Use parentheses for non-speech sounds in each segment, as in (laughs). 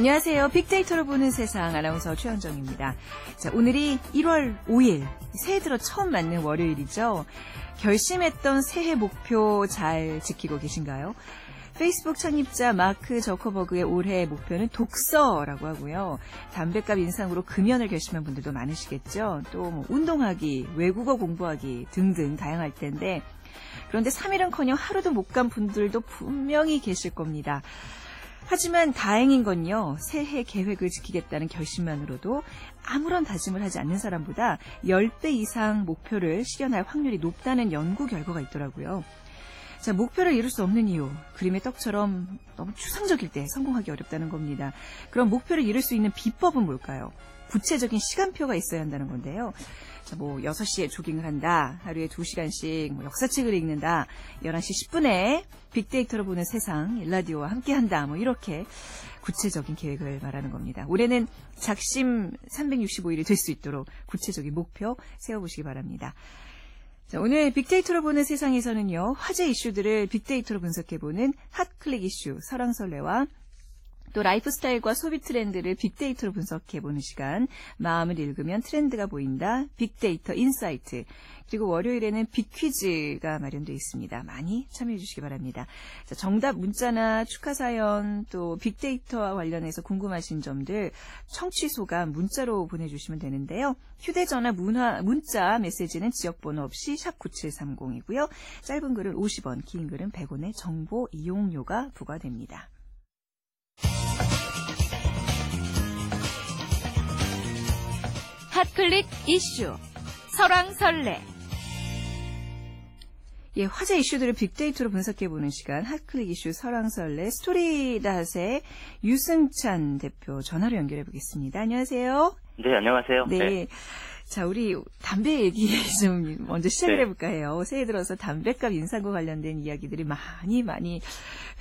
안녕하세요. 빅데이터로 보는 세상 아나운서 최현정입니다. 자, 오늘이 1월 5일 새해 들어 처음 맞는 월요일이죠. 결심했던 새해 목표 잘 지키고 계신가요? 페이스북 창립자 마크 저커버그의 올해 목표는 독서라고 하고요. 담배값 인상으로 금연을 결심한 분들도 많으시겠죠. 또 뭐 운동하기, 외국어 공부하기 등등 다양할 텐데 그런데 3일은커녕 하루도 못 간 분들도 분명히 계실 겁니다. 하지만 다행인 건요, 새해 계획을 지키겠다는 결심만으로도 아무런 다짐을 하지 않는 사람보다 10배 이상 목표를 실현할 확률이 높다는 연구 결과가 있더라고요. 자, 목표를 이룰 수 없는 이유. 그림의 떡처럼 너무 추상적일 때 성공하기 어렵다는 겁니다. 그럼 목표를 이룰 수 있는 비법은 뭘까요? 구체적인 시간표가 있어야 한다는 건데요. 자, 뭐 6시에 조깅을 한다. 하루에 2시간씩 뭐 역사책을 읽는다. 11시 10분에 빅데이터로 보는 세상 일라디오와 함께 한다. 뭐 이렇게 구체적인 계획을 말하는 겁니다. 올해는 작심 365일이 될 수 있도록 구체적인 목표 세워 보시기 바랍니다. 자, 오늘 빅데이터로 보는 세상에서는요, 화제 이슈들을 빅데이터로 분석해보는 hot click 이슈 설왕설래와 또 라이프 스타일과 소비 트렌드를 빅데이터로 분석해보는 시간, 마음을 읽으면 트렌드가 보인다, 빅데이터 insight, 그리고 월요일에는 빅퀴즈가 마련되어 있습니다. 많이 참여해 주시기 바랍니다. 자, 정답 문자나 축하 사연, 또 빅데이터와 관련해서 궁금하신 점들 청취 소감 문자로 보내주시면 되는데요. 휴대전화 문화, 문자 메시지는 지역번호 없이 샵 9730이고요. 짧은 글은 50원, 긴 글은 100원의 정보 이용료가 부과됩니다. 핫클릭 이슈 설왕설래 예, 화제 이슈들을 빅데이터로 분석해보는 시간 핫클릭 이슈 설왕설래 스토리닷의 유승찬 대표 전화로 연결해 보겠습니다. 안녕하세요. 네, 안녕하세요. 네. 네. 자, 우리 담배 얘기 (laughs) 좀 먼저 시작을 네. 해볼까 해요. 새해 들어서 담배값 인상과 관련된 이야기들이 많이 많이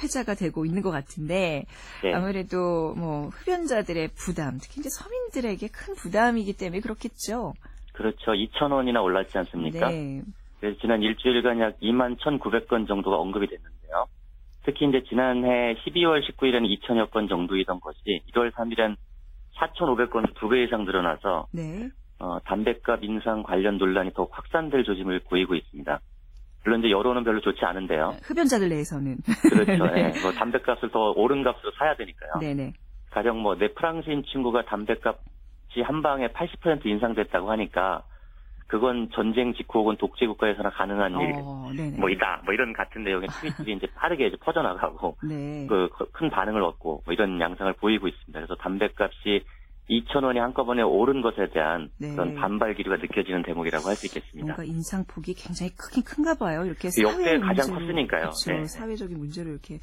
회자가 되고 있는 것 같은데 네. 아무래도 뭐 흡연자들의 부담, 특히 이제 서민들에게 큰 부담이기 때문에 그렇겠죠. 그렇죠. 2천 원이나 올랐지 않습니까? 네. 그래서 지난 일주일간 약 2만 1,900건 정도가 언급이 됐는데요. 특히 이제 지난해 12월 19일에는 2천여 건 정도이던 것이 1월 3일엔 4,500건 두 배 이상 늘어나서 네. 어, 담배값 인상 관련 논란이 더욱 확산될 조짐을 보이고 있습니다. 물론 이제 여론은 별로 좋지 않은데요. 흡연자들 내에서는. 그렇죠. (laughs) 네. 네. 뭐 담배값을 더 오른 값으로 사야 되니까요. 네네. 가령 뭐 내 프랑스인 친구가 담배값이 한 방에 80% 인상됐다고 하니까 그건 전쟁 직후 혹은 독재 국가에서나 가능한 어, 일, 뭐 이다, 뭐 이런 같은 내용의 트윗들이 이제 빠르게 이제 퍼져나가고 네. 그큰 반응을 얻고 뭐 이런 양상을 보이고 있습니다. 그래서 담배값이 2천 원이 한꺼번에 오른 것에 대한 네. 그런 반발 기류가 느껴지는 대목이라고 할 수 있겠습니다. 뭔가 인상폭이 굉장히 크긴 큰가 봐요. 이렇게 역대 가장 컸으니까요. 그렇죠. 네. 사회적인 문제로 이렇게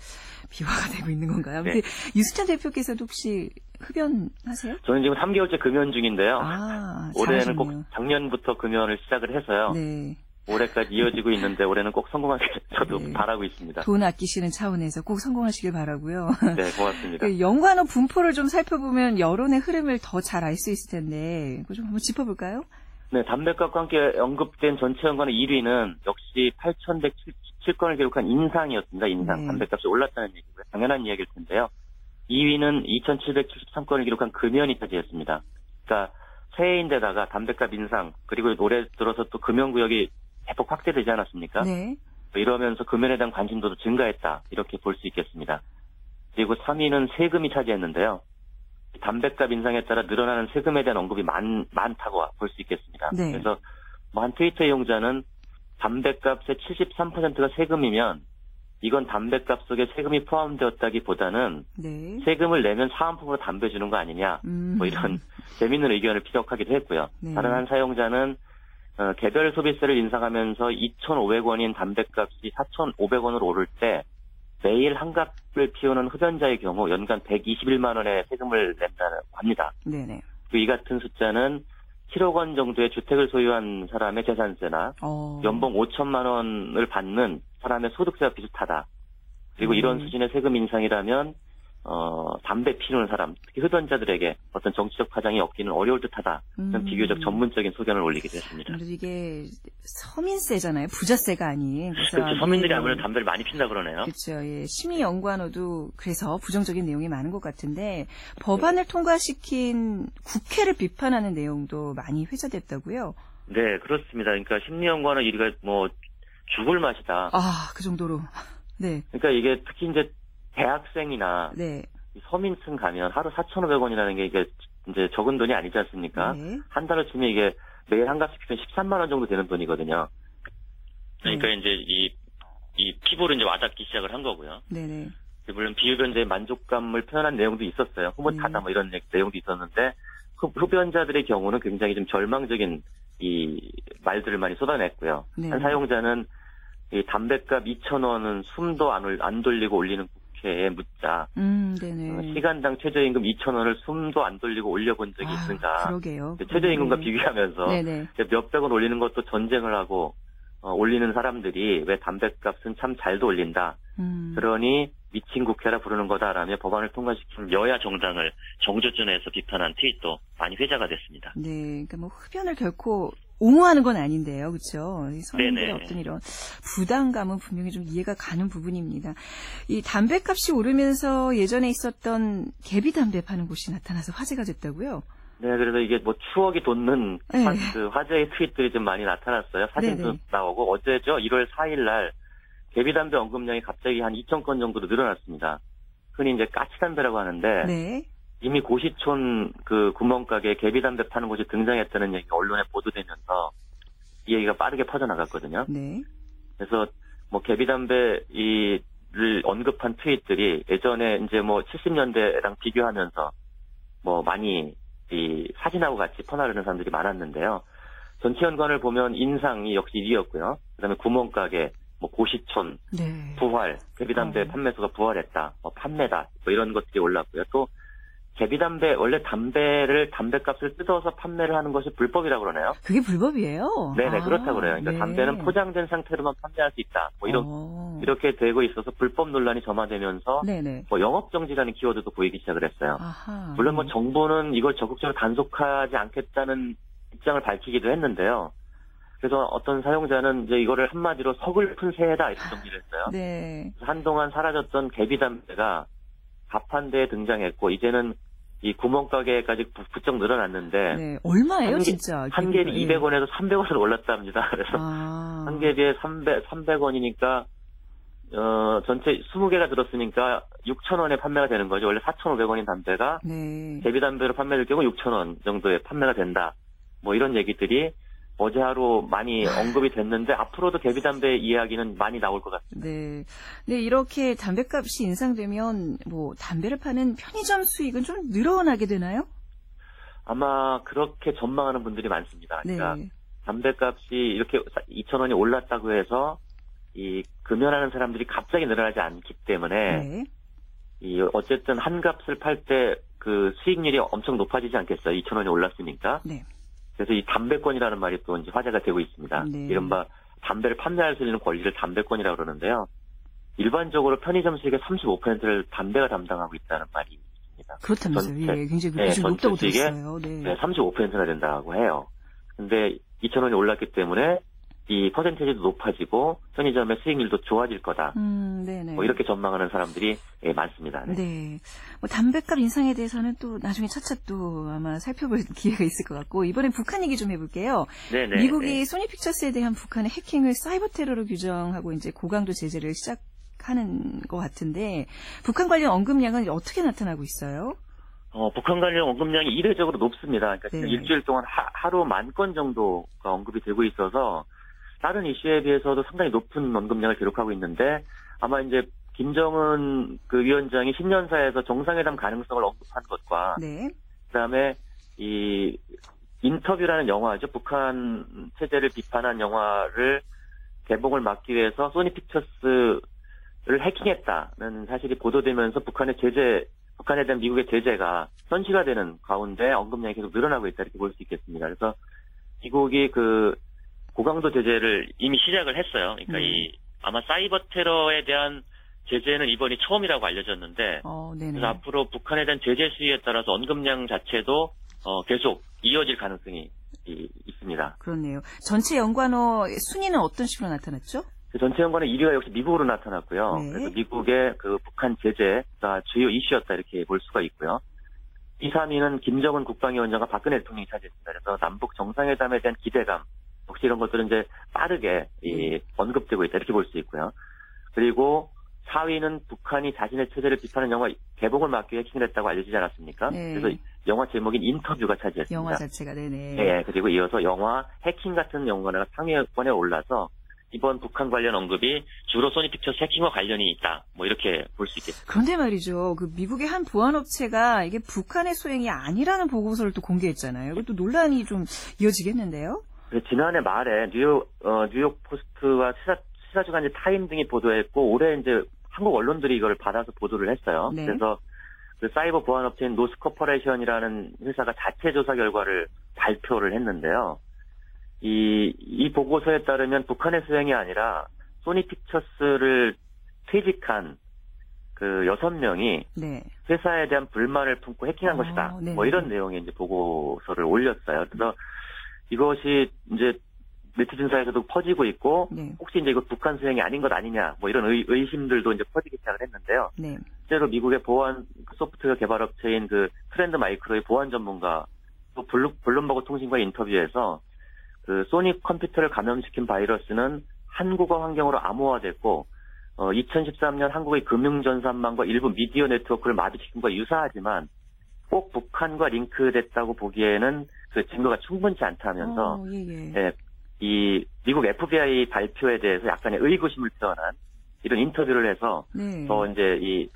비화가 되고 있는 건가요? 네. 유수찬 대표께서도 혹시 흡연하세요? 저는 지금 3개월째 금연 중인데요. 아, 올해는 꼭 작년부터 금연을 시작을 해서요. 네. 올해까지 이어지고 있는데 올해는 꼭 성공하길 (laughs) 저도 네. 바라고 있습니다. 돈 아끼시는 차원에서 꼭 성공하시길 바라고요. 네, 고맙습니다. (laughs) 그 연관어 분포를 좀 살펴보면 여론의 흐름을 더 잘 알 수 있을 텐데 그거 좀 한번 짚어볼까요? 네, 담배값과 함께 언급된 전체 연관의 1위는 역시 8,177건을 기록한 인상이었습니다. 인상. 네. 담배값이 올랐다는 얘기고요. 당연한 이야기일 텐데요. 2위는 2,773건을 기록한 금연이 차지했습니다. 그러니까 새해인데다가 담배값 인상 그리고 올해 들어서 또 금연구역이 대폭 확대되지 않았습니까? 네. 이러면서 금연에 대한 관심도도 증가했다. 이렇게 볼 수 있겠습니다. 그리고 3위는 세금이 차지했는데요. 담배값 인상에 따라 늘어나는 세금에 대한 언급이 많, 많다고 볼 수 있겠습니다. 네. 그래서 뭐 한 트위터 이용자는 담배값의 73%가 세금이면 이건 담배값 속에 세금이 포함되었다기보다는 네. 세금을 내면 사은품으로 담배 주는 거 아니냐 음. 뭐 이런 (laughs) 재밌는 의견을 피력하기도 했고요. 네. 다른 한 사용자는 어, 개별 소비세를 인상하면서 2,500원인 담배값이 4,500원으로 오를 때 매일 한갑을 피우는 흡연자의 경우 연간 121만 원의 세금을 낸다고 합니다. 네네. 이 같은 숫자는 7억 원 정도의 주택을 소유한 사람의 재산세나 어. 연봉 5천만 원을 받는 사람의 소득세와 비슷하다. 그리고 음. 이런 수준의 세금 인상이라면 어, 담배 피우는 사람, 특히 흡연자들에게 어떤 정치적 파장이 없기는 어려울 듯하다. 음. 비교적 전문적인 소견을 올리기도 했습니다. 아무래도 이게 서민세잖아요. 부자세가 아닌. 그렇죠. 서민들이 예, 아무래도 담배를 많이 핀다 그러네요. 그렇죠. 예. 심의연구원호도 그래서 부정적인 내용이 많은 것 같은데 법안을 통과시킨 국회를 비판하는 내용도 많이 회자됐다고요. 네, 그렇습니다. 그러니까 심리연구원은 우리가 뭐 죽을 맛이다. 아, 그 정도로. (laughs) 네, 그러니까 이게 특히 이제 대학생이나 네, 이 서민층 가면 하루 4,500원이라는 게 이게 이제 적은 돈이 아니지 않습니까? 네. 한 달을 치면 이게 매일 한 값씩 피면 13만 원 정도 되는 돈이거든요. 그러니까 이제 이, 이 피부를 이제 와닿기 시작을 한 거고요. 네네. 물론 비흡연자의 만족감을 표현한 내용도 있었어요. 흐뭇하다 음. 뭐 이런 내용도 있었는데 흡- 흡연자들의 경우는 굉장히 좀 절망적인 이 말들을 많이 쏟아냈고요. 네. 한 사용자는 이 담배값 2,000원은 숨도 안, 올- 안 돌리고 올리는 국회에 묻자 음, 어, 네네. 시간당 최저임금 2,000원을 숨도 안 돌리고 올려본 적이 아, 있는가? 그러게요. 최저임금과 네. 비교하면서 네네. 몇백 원 올리는 것도 전쟁을 하고 어, 올리는 사람들이 왜 담배값은 참 잘도 올린다. 음. 그러니 미친 국회라 부르는 거다라며 법안을 통과시킨 여야 정당을 정조준에서 비판한 트윗도 많이 회자가 됐습니다. 네, 그러니까 뭐 흡연을 결코 옹호하는 건 아닌데요, 그렇죠? 네네. 어떤 이런 부담감은 분명히 좀 이해가 가는 부분입니다. 이 담배값이 오르면서 예전에 있었던 개비 담배 파는 곳이 나타나서 화제가 됐다고요? 네, 그래서 이게 뭐 추억이 돋는 네. 화, 그 화제의 트윗들이 좀 많이 나타났어요. 사진도 네네. 나오고 어제죠, 1월 4일 날 개비 담배 언급량이 갑자기 한 2천 건 정도로 늘어났습니다. 흔히 이제 까치 담배라고 하는데 네. 이미 고시촌 그 구멍가게에 개비 담배 파는 곳이 등장했다는 얘기가 언론에 보도되면서 이 얘기가 빠르게 퍼져나갔거든요. 네. 그래서 뭐 개비 담배 이를 언급한 트윗들이 예전에 이제 뭐 70년대랑 비교하면서 뭐 많이 이 사진하고 같이 퍼나르는 사람들이 많았는데요. 전체 연관을 보면 인상이 역시 1위였고요. 그다음에 구멍가게, 뭐 고시촌, 네. 부활, 개비 담배 어. 판매수가 부활했다, 뭐 판매다, 뭐 이런 것들이 올랐고요. 또 개비담배 원래 담배를 담배값을 뜯어서 판매를 하는 것이 불법이라고 그러네요. 그게 불법이에요? 네네 아, 그렇다고 그래요. 그러니까 네. 담배는 포장된 상태로만 판매할 수 있다. 뭐 이런 어. 이렇게 되고 있어서 불법 논란이 점화되면서 네네. 뭐 영업 정지라는 키워드도 보이기 시작을 했어요. 아하. 물론 뭐 네. 정부는 이걸 적극적으로 단속하지 않겠다는 입장을 밝히기도 했는데요. 그래서 어떤 사용자는 이제 이거를 한마디로 서글픈 새해다 이렇게 정리를 했어요. 네. 한동안 사라졌던 개비담배가 가판대에 등장했고 이제는 이 구멍가게까지 부- 부쩍 늘어났는데 네. 얼마예요, 한 개- 진짜? 한 개비 예. 200원에서 300원으로 올랐답니다. (laughs) 그래서 아. 한 개비에 300, 300원이니까, 어, 전체 20개가 들었으니까 6,000원에 판매가 되는 거죠. 원래 4,500원인 담배가 네. 개비 담배로 판매될 경우 6,000원 정도에 판매가 된다. 뭐 이런 얘기들이 어제 하루 많이 언급이 됐는데 앞으로도 개비 담배 이야기는 많이 나올 것 같습니다. 네. 네, 이렇게 담배값이 인상되면 뭐 담배를 파는 편의점 수익은 좀 늘어나게 되나요? 아마 그렇게 전망하는 분들이 많습니다. 그러니까 네. 담배값이 이렇게 2,000원이 올랐다고 해서 이 금연하는 사람들이 갑자기 늘어나지 않기 때문에 네. 이 어쨌든 한 값을 팔 때 그 수익률이 엄청 높아지지 않겠어요. 2,000원이 올랐으니까. 네. 그래서 이 담배권이라는 말이 또 이제 화제가 되고 있습니다. 네. 이른바 담배를 판매할 수 있는 권리를 담배권이라고 그러는데요. 일반적으로 편의점 수익의 35%를 담배가 담당하고 있다는 말이 있습니다. 그렇다면서요. 전체- 예, 굉장히 그 네, 높다고 전체 수익의 들었어요. 네. 네, 35%나 된다고 해요. 근데 2,000원이 올랐기 때문에 이 퍼센테이지도 높아지고 편의점의 수익률도 좋아질 거다. 음, 네네. 뭐 이렇게 전망하는 사람들이 예, 많습니다. 네. 네. 뭐 담배값 인상에 대해서는 또 나중에 차차 또 아마 살펴볼 (laughs) 기회가 있을 것 같고 이번엔 북한 얘기 좀 해볼게요. 네네. 미국이 네. 소니 픽처스에 대한 북한의 해킹을 사이버 테러로 규정하고 이제 고강도 제재를 시작하는 것 같은데 북한 관련 언급량은 어떻게 나타나고 있어요? 어, 북한 관련 언급량이 이례적으로 높습니다. 그러니까 네. 일주일 동안 하, 루만 건 정도가 언급이 되고 있어서 다른 이슈에 비해서도 상당히 높은 언급량을 기록하고 있는데 아마 이제 김정은 그 위원장이 신년사에서 정상회담 가능성을 언급한 것과 네. 그다음에 이 인터뷰라는 영화죠. 북한 체제를 비판한 영화를 개봉을 막기 위해서 소니 픽처스를 해킹했다는 사실이 보도되면서 북한의 제재, 북한에 대한 미국의 제재가 현시가 되는 가운데 언급량이 계속 늘어나고 있다 이렇게 볼 수 있겠습니다. 그래서 미국이 그 고강도 제재를 이미 시작을 했어요. 그러니까 네. 이 아마 사이버 테러에 대한 제재는 이번이 처음이라고 알려졌는데 어. 그래서 앞으로 북한에 대한 제재 수위에 따라서 언급량 자체도 어, 계속 이어질 가능성이 이- 있습니다. 그렇네요. 전체 연관어 순위는 어떤 식으로 나타났죠? 그 전체 연관의 1위가 역시 미국으로 나타났고요. 네. 그래서 미국의 그 북한 제재가 주요 이슈였다 이렇게 볼 수가 있고요. 2, 3위는 김정은 국방위원장과 박근혜 대통령이 차지했습니다. 그래서 남북 정상회담에 대한 기대감, 역시 이런 것들은 이제 빠르게 이 네. 언급되고 있다 이렇게 볼 수 있고요. 그리고 4위는 북한이 자신의 체제를 비판하는 영화 개봉을 막기 위해 해킹을 했다고 알려지지 않았습니까? 네. 그래서 영화 제목인 인터뷰가 차지했습니다. 영화 자체가 네네. 예, 그리고 이어서 영화 해킹 같은 영화가 상위권에 올라서 이번 북한 관련 언급이 주로 소니 픽처스 해킹과 관련이 있다. 뭐 이렇게 볼 수 있겠습니다. 그런데 말이죠. 그 미국의 한 보안업체가 이게 북한의 소행이 아니라는 보고서를 또 공개했잖아요. 이것도 논란이 좀 이어지겠는데요? 지난해 말에 뉴욕 어, 뉴욕 포스트와 시사 시사 주간지 타임 등이 보도했고 올해 이제 한국 언론들이 이걸 받아서 보도를 했어요. 네. 그래서 그 사이버 보안 업체인 노스코퍼레이션이라는 회사가 자체 조사 결과를 발표를 했는데요. 이, 이 보고서에 따르면 북한의 소행이 아니라 소니 픽처스를 퇴직한 그 여섯 명이 네. 회사에 대한 불만을 품고 해킹한 어, 것이다. 네. 뭐 이런 내용의 이제 보고서를 올렸어요. 그래서 이것이 이제 네티즌 사이에서도 퍼지고 있고 네. 혹시 이제 이거 북한 소행이 아닌 것 아니냐 뭐 이런 의, 의심들도 이제 퍼지기 시작을 했는데요. 네. 실제로 미국의 보안 소프트웨어 개발 업체인 그 트렌드 마이크로의 보안 전문가도 블루, 블룸버그 통신과의 인터뷰에서 그 소니 컴퓨터를 감염시킨 바이러스는 한국어 환경으로 암호화됐고 어, 2013년 한국의 금융 전산망과 일부 미디어 네트워크를 마비시킨 것과 유사하지만 꼭 북한과 링크됐다고 보기에는 그 증거가 충분치 않다면서 어, 예, 예. 예, 이 미국 FBI 발표에 대해서 약간의 의구심을 표현한 이런 인터뷰를 해서 네. 더 이제 이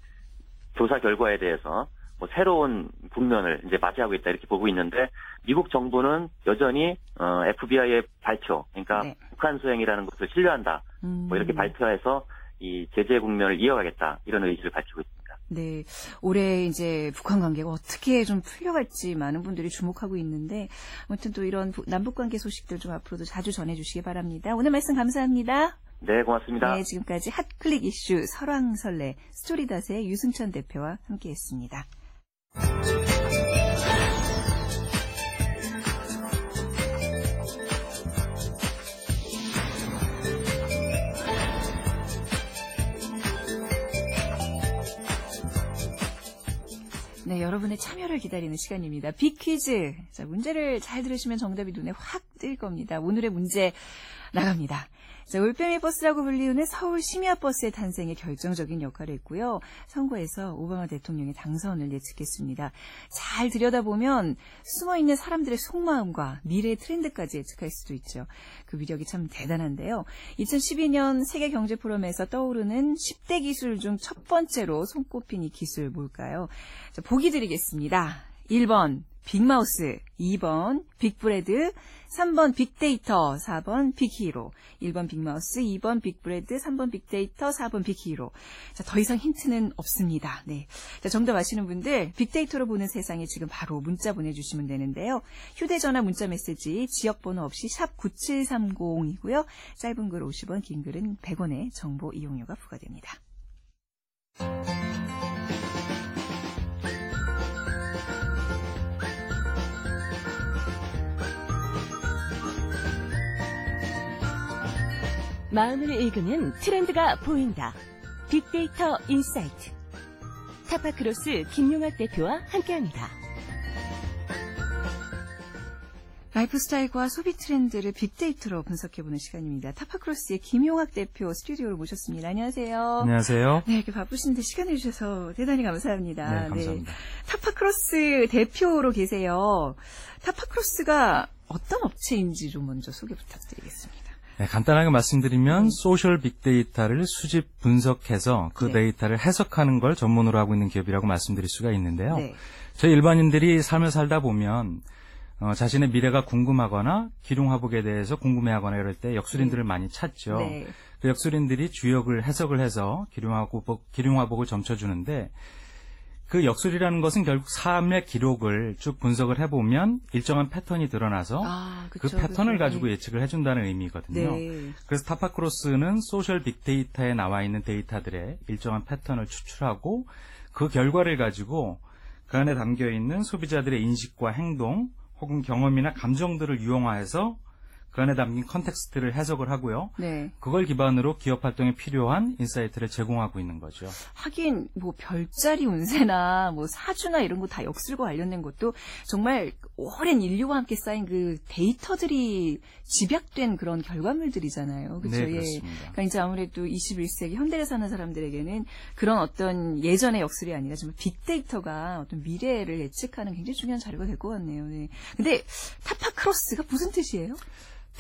조사 결과에 대해서 뭐 새로운 국면을 이제 맞이하고 있다 이렇게 보고 있는데 미국 정부는 여전히 어, FBI의 발표, 그러니까 네. 북한 수행이라는 것을 신뢰한다. 음. 뭐 이렇게 발표해서 이 제재 국면을 이어가겠다 이런 의지를 밝히고 있습니다. 네. 올해 이제 북한 관계가 어떻게 좀 풀려갈지 많은 분들이 주목하고 있는데 아무튼 또 이런 부- 남북 관계 소식들 좀 앞으로도 자주 전해 주시기 바랍니다. 오늘 말씀 감사합니다. 네, 고맙습니다. 네, 지금까지 핫클릭 이슈 설왕설래 스토리닷의 유승천 대표와 함께했습니다. 네, 여러분의 참여를 기다리는 시간입니다. 빅퀴즈. 자, 문제를 잘 들으시면 정답이 눈에 확 뜰 겁니다. 오늘의 문제 나갑니다. 자, 올빼미 버스라고 불리우는 서울 심야 버스의 탄생에 결정적인 역할을 했고요. 선거에서 오바마 대통령의 당선을 예측했습니다. 잘 들여다보면 숨어 있는 사람들의 속마음과 미래의 트렌드까지 예측할 수도 있죠. 그 위력이 참 대단한데요. 2012년 세계 경제 포럼에서 떠오르는 10대 기술 중 첫 번째로 손꼽힌 이 기술 뭘까요? 자, 보기 드리겠습니다. 1번 big mouth, 2번 big bread, 3번 빅데이터, 4번 big hero. 1번 big mouth, 2번 big bread, 3번 빅데이터, 4번 big hero. 자, 더 이상 힌트는 없습니다. 네. 자, 정답 아시는 분들 빅데이터로 보는 세상에 지금 바로 문자 보내 주시면 되는데요. 휴대 전화 문자 메시지 지역 번호 없이 샵 9730이고요. 짧은 글 50원, 긴 글은 100원의 정보 이용료가 부과됩니다. 마음을 읽으면 트렌드가 보인다. 빅데이터 insight. 타파크로스 김용학 대표와 함께합니다. 라이프 스타일과 소비 트렌드를 빅데이터로 분석해보는 시간입니다. 타파크로스의 김용학 대표 스튜디오로 모셨습니다. 안녕하세요. 안녕하세요. 네, 이렇게 바쁘신데 시간을 주셔서 대단히 감사합니다. 네, 감사합니다. 타파크로스 대표로 계세요. 타파크로스가 어떤 업체인지 좀 먼저 소개 부탁드리겠습니다. 네, 간단하게 말씀드리면 네. 소셜 빅데이터를 수집 분석해서 그 네. 데이터를 해석하는 걸 전문으로 하고 있는 기업이라고 말씀드릴 수가 있는데요. 네. 저희 일반인들이 삶을 살다 보면 어, 자신의 미래가 궁금하거나 길흉화복에 대해서 궁금해하거나 이럴 때 역술인들을 많이 찾죠. 네. 그 역술인들이 주역을 해석을 해서 길흉화복, 길흉화복을 점쳐주는데 그 역술이라는 것은 결국 삶의 기록을 쭉 분석을 해보면 일정한 패턴이 드러나서 아, 그 그쵸, 패턴을 그쵸. 가지고 예측을 해준다는 의미거든요. 네. 그래서 타파크로스는 소셜 빅데이터에 나와 있는 데이터들의 일정한 패턴을 추출하고 그 결과를 가지고 그 안에 담겨 있는 소비자들의 인식과 행동 혹은 경험이나 감정들을 유형화해서 그 안에 담긴 context를 해석을 하고요. 네. 그걸 기반으로 기업 활동에 필요한 insight를 제공하고 있는 거죠. 하긴 뭐 별자리 운세나 뭐 사주나 이런 거 다 역술과 관련된 것도 정말 오랜 인류와 함께 쌓인 그 데이터들이 집약된 그런 결과물들이잖아요. 그렇죠? 네, 예. 그렇습니다. 그러니까 이제 아무래도 21세기 현대를 사는 사람들에게는 그런 어떤 예전의 역술이 아니라 정말 빅데이터가 어떤 미래를 예측하는 굉장히 중요한 자료가 될 것 같네요. 네. 근데 타파크로스가 무슨 뜻이에요?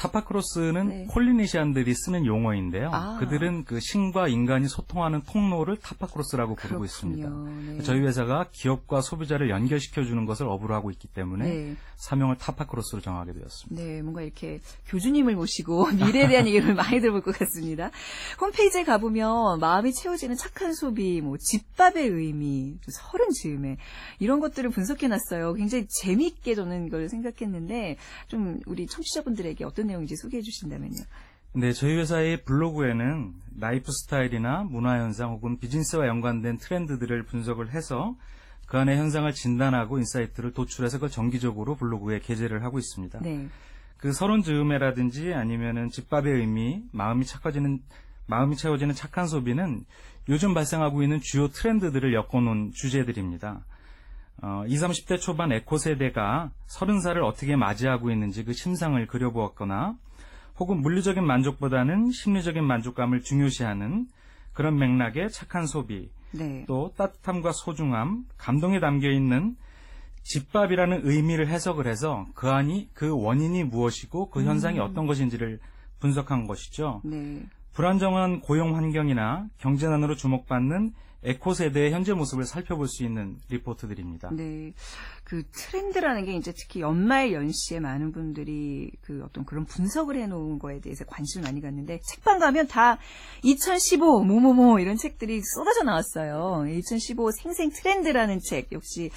타파크로스는 네. 폴리네시안들이 쓰는 용어인데요. 아. 그들은 그 신과 인간이 소통하는 통로를 타파크로스라고 부르고 있습니다. 네. 저희 회사가 기업과 소비자를 연결시켜 주는 것을 업으로 하고 있기 때문에 네. 사명을 타파크로스로 정하게 되었습니다. 네, 뭔가 이렇게 교주님을 모시고 (laughs) 미래에 대한 얘기를 많이 들어볼 것 같습니다. 홈페이지에 가보면 마음이 채워지는 착한 소비, 뭐 집밥의 의미, 또 서른 즈음에 이런 것들을 분석해 놨어요. 굉장히 재미있게 저는 이걸 생각했는데 좀 우리 청취자분들에게 어떤 내용인지 소개해 주신다면요. 네, 저희 회사의 블로그에는 라이프 스타일이나 문화 현상 혹은 비즈니스와 연관된 트렌드들을 분석을 해서 그 안의 현상을 진단하고 insight를 도출해서 그걸 정기적으로 블로그에 게재를 하고 있습니다. 네, 그 서론 즈음에라든지 아니면은 집밥의 의미, 마음이 착해지는 마음이 채워지는 착한 소비는 요즘 발생하고 있는 주요 트렌드들을 엮어놓은 주제들입니다. 어, 20, 30대 초반 에코 세대가 30살을 어떻게 맞이하고 있는지 그 심상을 그려보았거나 혹은 물리적인 만족보다는 심리적인 만족감을 중요시하는 그런 맥락의 착한 소비, 네, 또 따뜻함과 소중함, 감동에 담겨 있는 집밥이라는 의미를 해석을 해서 그 안이 그 원인이 무엇이고 그 현상이 어떤 것인지를 분석한 것이죠. 네, 불안정한 고용 환경이나 경제난으로 주목받는 에코 세대의 현재 모습을 살펴볼 수 있는 리포트들입니다. 네. 그 트렌드라는 게 이제 특히 연말 연시에 많은 분들이 그 어떤 그런 분석을 해놓은 거에 대해서 관심을 많이 갖는데 책방 가면 다 2015 뭐뭐뭐 이런 책들이 쏟아져 나왔어요. 2015 생생 트렌드라는 책 역시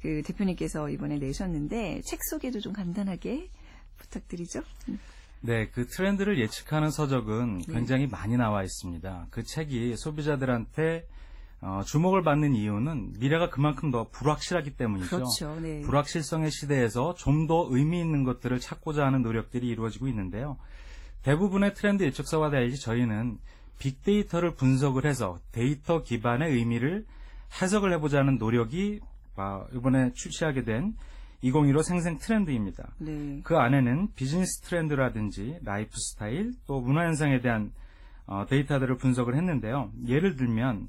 그 대표님께서 이번에 내셨는데 책 소개도 좀 간단하게 부탁드리죠. 네, 그 트렌드를 예측하는 서적은 네. 굉장히 많이 나와 있습니다. 그 책이 소비자들한테 어, 주목을 받는 이유는 미래가 그만큼 더 불확실하기 때문이죠. 그렇죠. 네. 불확실성의 시대에서 좀 더 의미 있는 것들을 찾고자 하는 노력들이 이루어지고 있는데요. 대부분의 트렌드 예측서와 달리 저희는 빅데이터를 분석을 해서 데이터 기반의 의미를 해석을 해보자는 노력이 아, 이번에 출시하게 된 2015 생생 트렌드입니다. 네. 그 안에는 비즈니스 트렌드라든지 라이프 스타일 또 문화 현상에 대한 어, 데이터들을 분석을 했는데요. 예를 들면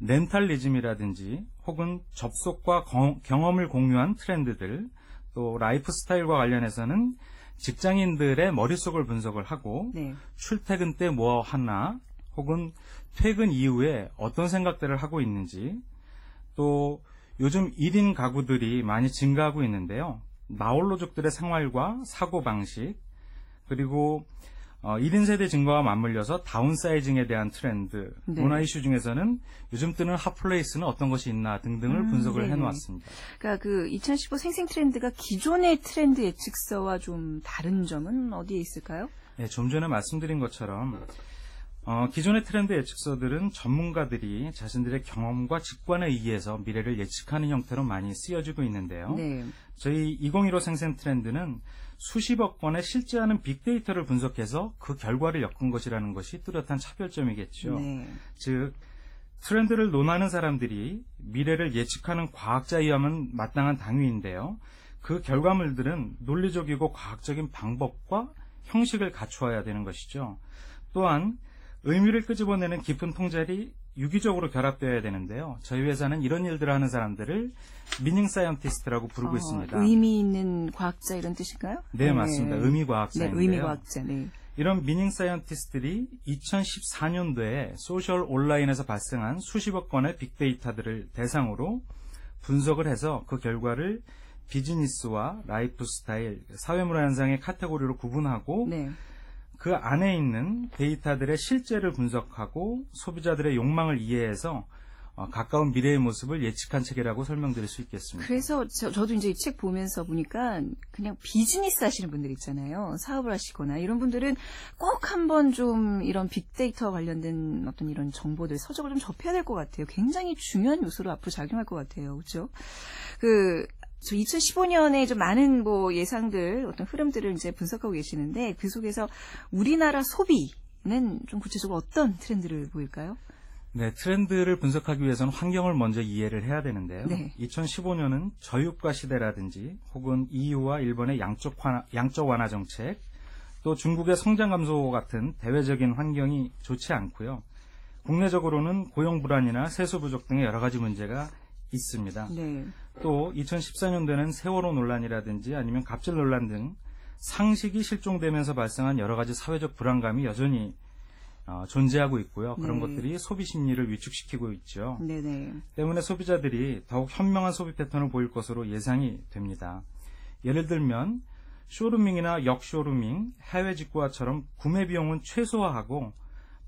rentalism이라든지 혹은 접속과 거- 경험을 공유한 트렌드들 또 라이프 스타일과 관련해서는 직장인들의 머릿속을 분석을 하고 네. 출퇴근 때 뭐 하나 혹은 퇴근 이후에 어떤 생각들을 하고 있는지 또 요즘 1인 가구들이 많이 증가하고 있는데요. 나홀로족들의 생활과 사고방식 그리고 어, 1인 세대 증가와 맞물려서 다운사이징에 대한 트렌드, 네. 문화 이슈 중에서는 요즘 뜨는 핫플레이스는 어떤 것이 있나 등등을 음, 분석을 네네. 해놓았습니다. 그러니까 그 2015 생생 트렌드가 기존의 트렌드 예측서와 좀 다른 점은 어디에 있을까요? 네, 좀 전에 말씀드린 것처럼 어, 기존의 트렌드 예측서들은 전문가들이 자신들의 경험과 직관에 의해서 미래를 예측하는 형태로 많이 쓰여지고 있는데요. 네. 저희 2015 생생 트렌드는 수십억 건의 실제하는 빅데이터를 분석해서 그 결과를 엮은 것이라는 것이 뚜렷한 차별점이겠죠. 네. 즉 트렌드를 논하는 사람들이 미래를 예측하는 과학자에 의하면 마땅한 당위인데요. 그 결과물들은 논리적이고 과학적인 방법과 형식을 갖추어야 되는 것이죠. 또한 의미를 끄집어내는 깊은 통찰이 유기적으로 결합되어야 되는데요. 저희 회사는 이런 일들을 하는 사람들을 meaning scientist라고 부르고 어, 있습니다. 의미 있는 과학자 이런 뜻인가요? 네, 맞습니다. 의미 과학자인데요. 네, 의미 과학자. 네. 이런 meaning scientist들이 2014년도에 소셜 온라인에서 발생한 수십억 건의 빅데이터들을 대상으로 분석을 해서 그 결과를 비즈니스와 라이프 스타일, 사회문화 현상의 카테고리로 구분하고 네. 그 안에 있는 데이터들의 실제를 분석하고 소비자들의 욕망을 이해해서 어, 가까운 미래의 모습을 예측한 책이라고 설명드릴 수 있겠습니다. 그래서 저, 도 이제 이 책 보면서 보니까 그냥 비즈니스 하시는 분들 있잖아요. 사업을 하시거나 이런 분들은 꼭 한번 좀 이런 빅데이터 관련된 어떤 이런 정보들 서적을 좀 접해야 될 것 같아요. 굉장히 중요한 요소로 앞으로 작용할 것 같아요. 그렇죠? 그, 저 2015년에 좀 많은 뭐 예상들, 어떤 흐름들을 이제 분석하고 계시는데 그 속에서 우리나라 소비는 좀 구체적으로 어떤 트렌드를 보일까요? 네, 트렌드를 분석하기 위해서는 환경을 먼저 이해를 해야 되는데요. 네. 2015년은 저유가 시대라든지 혹은 EU와 일본의 양적 완화, 양적 완화 정책, 또 중국의 성장 감소 같은 대외적인 환경이 좋지 않고요. 국내적으로는 고용 불안이나 세수 부족 등의 여러 가지 문제가 있습니다. 네. 또 2014년도에는 세월호 논란이라든지 아니면 갑질 논란 등 상식이 실종되면서 발생한 여러 가지 사회적 불안감이 여전히 어, 존재하고 있고요. 그런 네. 것들이 소비 심리를 위축시키고 있죠. 네네. 때문에 소비자들이 더욱 현명한 소비 패턴을 보일 것으로 예상이 됩니다. 예를 들면 쇼루밍이나 역쇼루밍, 해외 직구화처럼 구매 비용은 최소화하고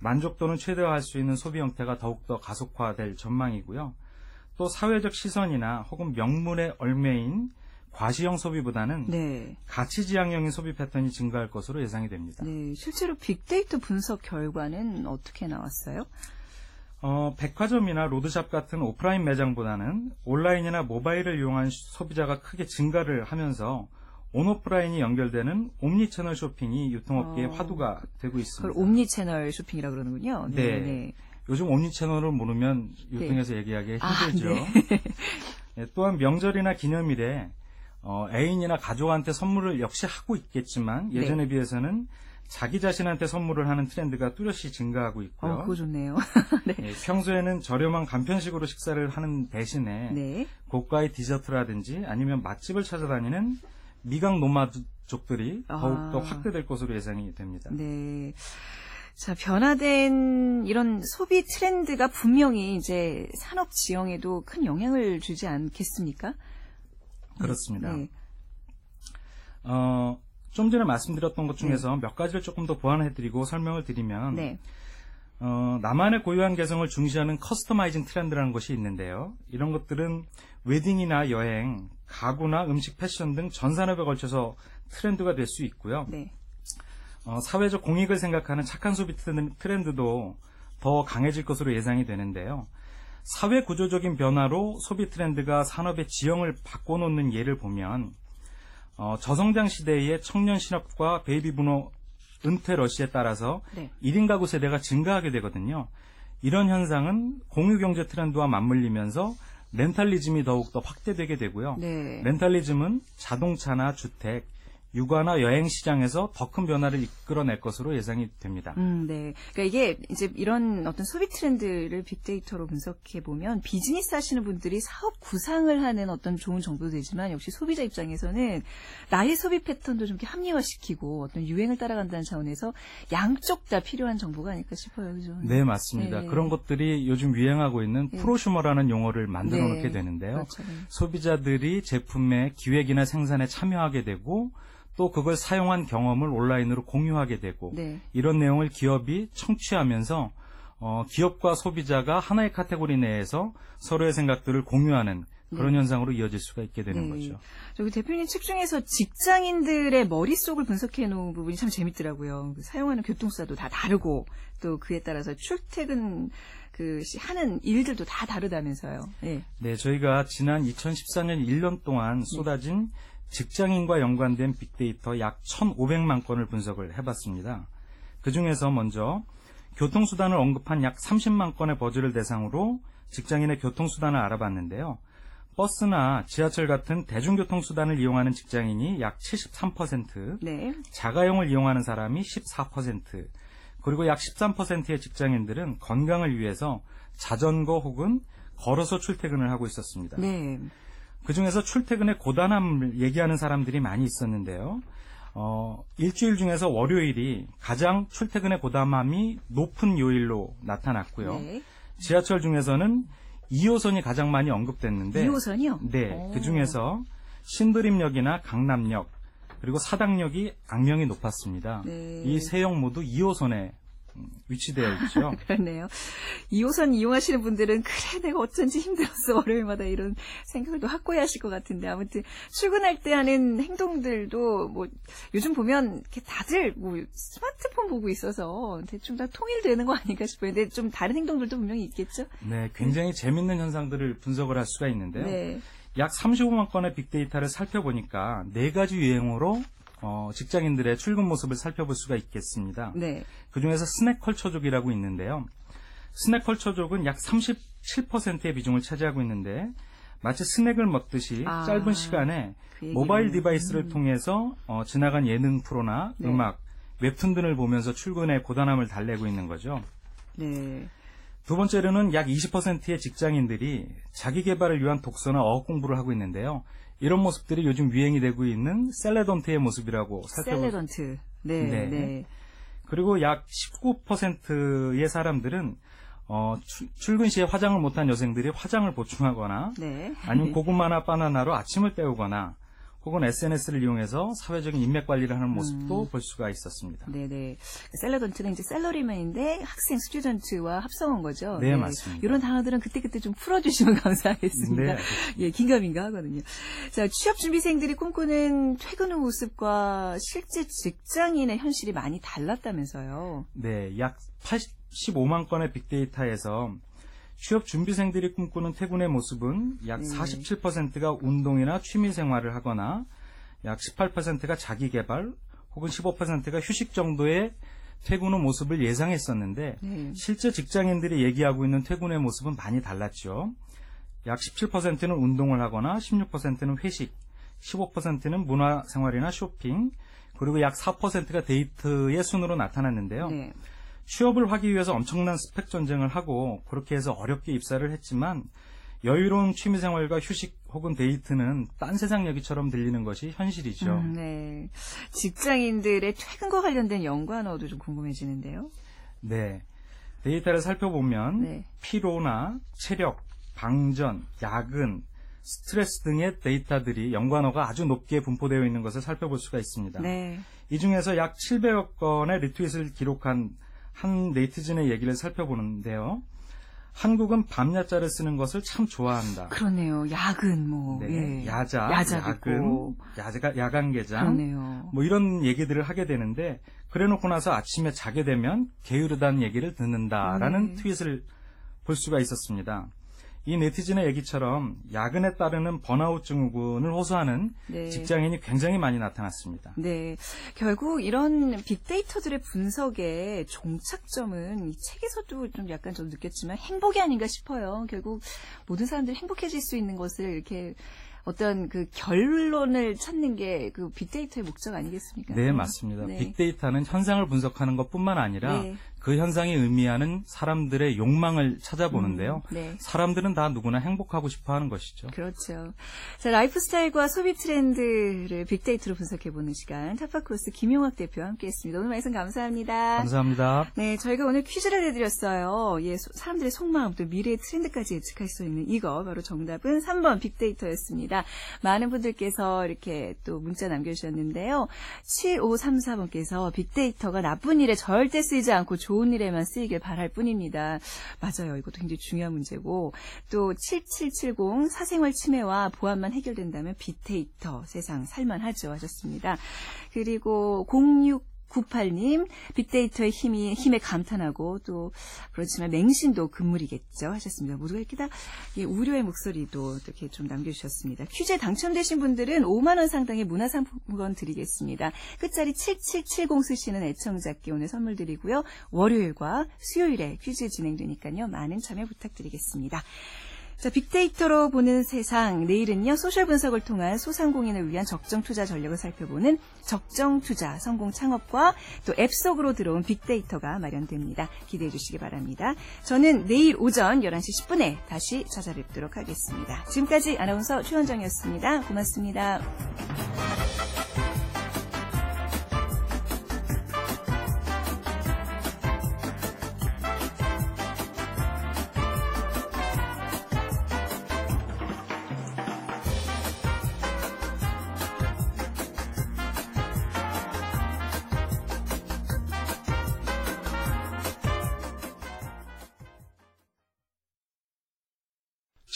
만족도는 최대화할 수 있는 소비 형태가 더욱더 가속화될 전망이고요. 또 사회적 시선이나 혹은 명문의 얼매인 과시형 소비보다는 네. 가치지향형인 소비 패턴이 증가할 것으로 예상이 됩니다. 네, 실제로 빅데이터 분석 결과는 어떻게 나왔어요? 어, 백화점이나 로드샵 같은 오프라인 매장보다는 온라인이나 모바일을 이용한 소비자가 크게 증가를 하면서 온오프라인이 연결되는 옴니채널 쇼핑이 유통업계의 어. 화두가 되고 그걸 있습니다. 옴니 채널 쇼핑이라 그러는군요. 네. 네. 요즘 옴니 채널을 모르면 유통에서 얘기하기 아, 힘들죠. (laughs) 네, 또한 명절이나 기념일에 어, 애인이나 가족한테 선물을 역시 하고 있겠지만 예전에 네. 비해서는 자기 자신한테 선물을 하는 트렌드가 뚜렷이 증가하고 있고요. 어, 그거 좋네요. (laughs) 네, 평소에는 저렴한 간편식으로 식사를 하는 대신에 네. 고가의 디저트라든지 아니면 맛집을 찾아다니는 미각 노마드족들이 아. 더욱더 확대될 것으로 예상이 됩니다. 네. 자, 변화된 이런 소비 트렌드가 분명히 이제 산업 지형에도 큰 영향을 주지 않겠습니까? 그렇습니다. 네. 어, 좀 전에 말씀드렸던 것 중에서 몇 가지를 조금 더 보완해드리고 설명을 드리면 네. 어, 나만의 고유한 개성을 중시하는 customizing 트렌드라는 것이 있는데요. 이런 것들은 웨딩이나 여행, 가구나 음식, 패션 등 전 산업에 걸쳐서 트렌드가 될 수 있고요. 네. 어, 사회적 공익을 생각하는 착한 소비 트렌드- 트렌드도 더 강해질 것으로 예상이 되는데요. 사회 구조적인 변화로 소비 트렌드가 산업의 지형을 바꿔놓는 예를 보면 어, 저성장 시대의 청년 실업과 베이비부머 은퇴 러시에 따라서 네. 1인 가구 세대가 증가하게 되거든요. 이런 현상은 공유 경제 트렌드와 맞물리면서 rentalism이 더욱더 확대되게 되고요. 네. rentalism은 자동차나 주택, 육아나 여행 시장에서 더 큰 변화를 이끌어낼 것으로 예상이 됩니다. 음, 네. 그러니까 이게 이제 이런 어떤 소비 트렌드를 빅데이터로 분석해 보면 비즈니스 하시는 분들이 사업 구상을 하는 어떤 좋은 정보도 되지만 역시 소비자 입장에서는 나의 소비 패턴도 좀 합리화시키고 어떤 유행을 따라간다는 차원에서 양쪽 다 필요한 정보가 아닐까 싶어요. 그죠? 네, 맞습니다. 네. 그런 것들이 요즘 유행하고 있는 네. 프로슈머라는 용어를 만들어 네. 놓게 되는데요. 그렇죠. 네. 소비자들이 제품의 기획이나 생산에 참여하게 되고 또 그걸 사용한 경험을 온라인으로 공유하게 되고 네. 이런 내용을 기업이 청취하면서 어, 기업과 소비자가 하나의 카테고리 내에서 서로의 생각들을 공유하는 그런 네. 현상으로 이어질 수가 있게 되는 네. 거죠. 저기 대표님 책 중에서 직장인들의 머릿속을 분석해 놓은 부분이 참 재밌더라고요. 그 사용하는 교통수단도 다 다르고 또 그에 따라서 출퇴근 그 시- 하는 일들도 다 다르다면서요. 네. 네, 저희가 지난 2014년 1년 동안 쏟아진 직장인과 연관된 빅데이터 약 1,500만 건을 분석을 해봤습니다. 그 중에서 먼저 교통수단을 언급한 약 30만 건의 버즈를 대상으로 직장인의 교통수단을 알아봤는데요. 버스나 지하철 같은 대중교통수단을 이용하는 직장인이 약 73%, 네. 자가용을 이용하는 사람이 14%, 그리고 약 13%의 직장인들은 건강을 위해서 자전거 혹은 걸어서 출퇴근을 하고 있었습니다. 네. 그 중에서 출퇴근의 고단함을 얘기하는 사람들이 많이 있었는데요. 어, 일주일 중에서 월요일이 가장 출퇴근의 고단함이 높은 요일로 나타났고요. 네. 지하철 중에서는 2호선이 가장 많이 언급됐는데 2호선이요? 네, 그 중에서 신도림역이나 강남역 그리고 사당역이 악명이 높았습니다. 네. 이세 역 모두 2호선에 위치되어 있죠. (laughs) 그렇네요. 2호선 이용하시는 분들은 그래 내가 어쩐지 힘들었어 월요일마다 이런 생각을 또 확고히 하실 것 같은데 아무튼 출근할 때 하는 행동들도 뭐 요즘 보면 다들 뭐 스마트폰 보고 있어서 대충 다 통일되는 거 아닌가 싶어요. 근데 좀 다른 행동들도 분명히 있겠죠? 네, 굉장히 재밌는 현상들을 분석을 할 수가 있는데요. 네. 약 35만 건의 빅데이터를 살펴보니까 네 가지 유행어로 어, 직장인들의 출근 모습을 살펴볼 수가 있겠습니다. 네. 그 중에서 snack culture족이라고 있는데요. snack culture족은 약 37%의 비중을 차지하고 있는데 마치 스낵을 먹듯이 아, 짧은 시간에 그 모바일 device를 통해서 어, 지나간 예능 프로나 네. 음악, 웹툰 등을 보면서 출근의 고단함을 달래고 있는 거죠. 네. 두 번째로는 약 20%의 직장인들이 자기 개발을 위한 독서나 어학 공부를 하고 있는데요. 이런 모습들이 요즘 유행이 되고 있는 saladent의 모습이라고 살펴볼 saladent. 네. 네. 네. 그리고 약 19%의 사람들은 어, 출- 출근 시에 화장을 못한 여성들이 화장을 보충하거나 네. 아니면 (laughs) 고구마나 바나나로 아침을 때우거나 혹은 SNS를 이용해서 사회적인 인맥 관리를 하는 모습도 음. 볼 수가 있었습니다. 네네. saladent는 이제 샐러리맨인데 학생, student와 합성한 거죠. 네, 맞습니다. 이런 단어들은 그때그때 좀 풀어주시면 (laughs) 감사하겠습니다. 네, 예, 긴가민가 하거든요. 자, 취업 준비생들이 꿈꾸는 퇴근 후 모습과 실제 직장인의 현실이 많이 달랐다면서요. 네, 약 85만 건의 빅데이터에서 취업 준비생들이 꿈꾸는 퇴근의 모습은 약 네. 47%가 운동이나 취미 생활을 하거나 약 18%가 자기 개발 혹은 15%가 휴식 정도의 퇴근 후 모습을 예상했었는데 네. 실제 직장인들이 얘기하고 있는 퇴근의 모습은 많이 달랐죠. 약 17%는 운동을 하거나 16%는 회식, 15%는 문화 생활이나 쇼핑, 그리고 약 4%가 데이트의 순으로 나타났는데요. 네. 취업을 하기 위해서 엄청난 스펙 전쟁을 하고 그렇게 해서 어렵게 입사를 했지만 여유로운 취미생활과 휴식 혹은 데이트는 딴 세상 얘기처럼 들리는 것이 현실이죠. 음, 네. 직장인들의 퇴근과 관련된 연관어도 좀 궁금해지는데요. 네. 데이터를 살펴보면 네. 피로나 체력, 방전, 야근, 스트레스 등의 데이터들이 연관어가 아주 높게 분포되어 있는 것을 살펴볼 수가 있습니다. 네. 이 중에서 약 700여 건의 리트윗을 기록한 한 네티즌의 얘기를 살펴보는데요. 한국은 밤야자를 쓰는 것을 참 좋아한다. 그렇네요. 야근, 뭐. 네, 예. 야자, 야자 야근. 야가, 야간 개장, 그러네요. 뭐 이런 얘기들을 하게 되는데 그래놓고 나서 아침에 자게 되면 게으르다는 얘기를 듣는다라는 네. 트윗을 볼 수가 있었습니다. 이 네티즌의 얘기처럼 야근에 따르는 번아웃 증후군을 호소하는 네. 직장인이 굉장히 많이 나타났습니다. 네. 결국 이런 빅데이터들의 분석의 종착점은 이 책에서도 좀 약간 좀 느꼈지만 행복이 아닌가 싶어요. 결국 모든 사람들이 행복해질 수 있는 것을 이렇게 어떤 그 결론을 찾는 게 그 빅데이터의 목적 아니겠습니까? 네, 맞습니다. 네. 빅데이터는 현상을 분석하는 것뿐만 아니라 네. 그 현상이 의미하는 사람들의 욕망을 찾아보는데요. 음, 네. 사람들은 다 누구나 행복하고 싶어 하는 것이죠. 그렇죠. 자, 라이프 스타일과 소비 트렌드를 빅데이터로 분석해보는 시간. 타파크로스 김용학 대표와 함께 했습니다. 오늘 말씀 감사합니다. 감사합니다. 네, 저희가 오늘 퀴즈를 내드렸어요. 예, 소- 사람들의 속마음 또 미래의 트렌드까지 예측할 수 있는 이거 바로 정답은 3번 빅데이터였습니다. 많은 분들께서 이렇게 또 문자 남겨주셨는데요. 7534번께서 빅데이터가 나쁜 일에 절대 쓰이지 않고 좋은 일에만 쓰이길 바랄 뿐입니다. 맞아요. 이것도 굉장히 중요한 문제고 또 7770 사생활 침해와 보안만 해결된다면 빅데이터 세상 살만하죠 하셨습니다. 그리고 06 98님, 빅데이터의 힘이, 힘에 감탄하고, 또, 그렇지만 맹신도 금물이겠죠. 하셨습니다. 모두가 이렇게 다, 예, 우려의 목소리도 이렇게 좀 남겨주셨습니다. 퀴즈에 당첨되신 분들은 5만원 상당의 문화상품권 드리겠습니다. 끝자리 7770 쓰시는 애청자께 오늘 선물 드리고요. 월요일과 수요일에 퀴즈 진행되니까요. 많은 참여 부탁드리겠습니다. 자, 빅데이터로 보는 세상. 내일은요, 소셜 분석을 통한 소상공인을 위한 적정 투자 전략을 살펴보는 적정 투자 성공 창업과 또 앱 속으로 들어온 빅데이터가 마련됩니다. 기대해 주시기 바랍니다. 저는 내일 오전 11시 10분에 다시 찾아뵙도록 하겠습니다. 지금까지 아나운서 최원정이었습니다. 고맙습니다.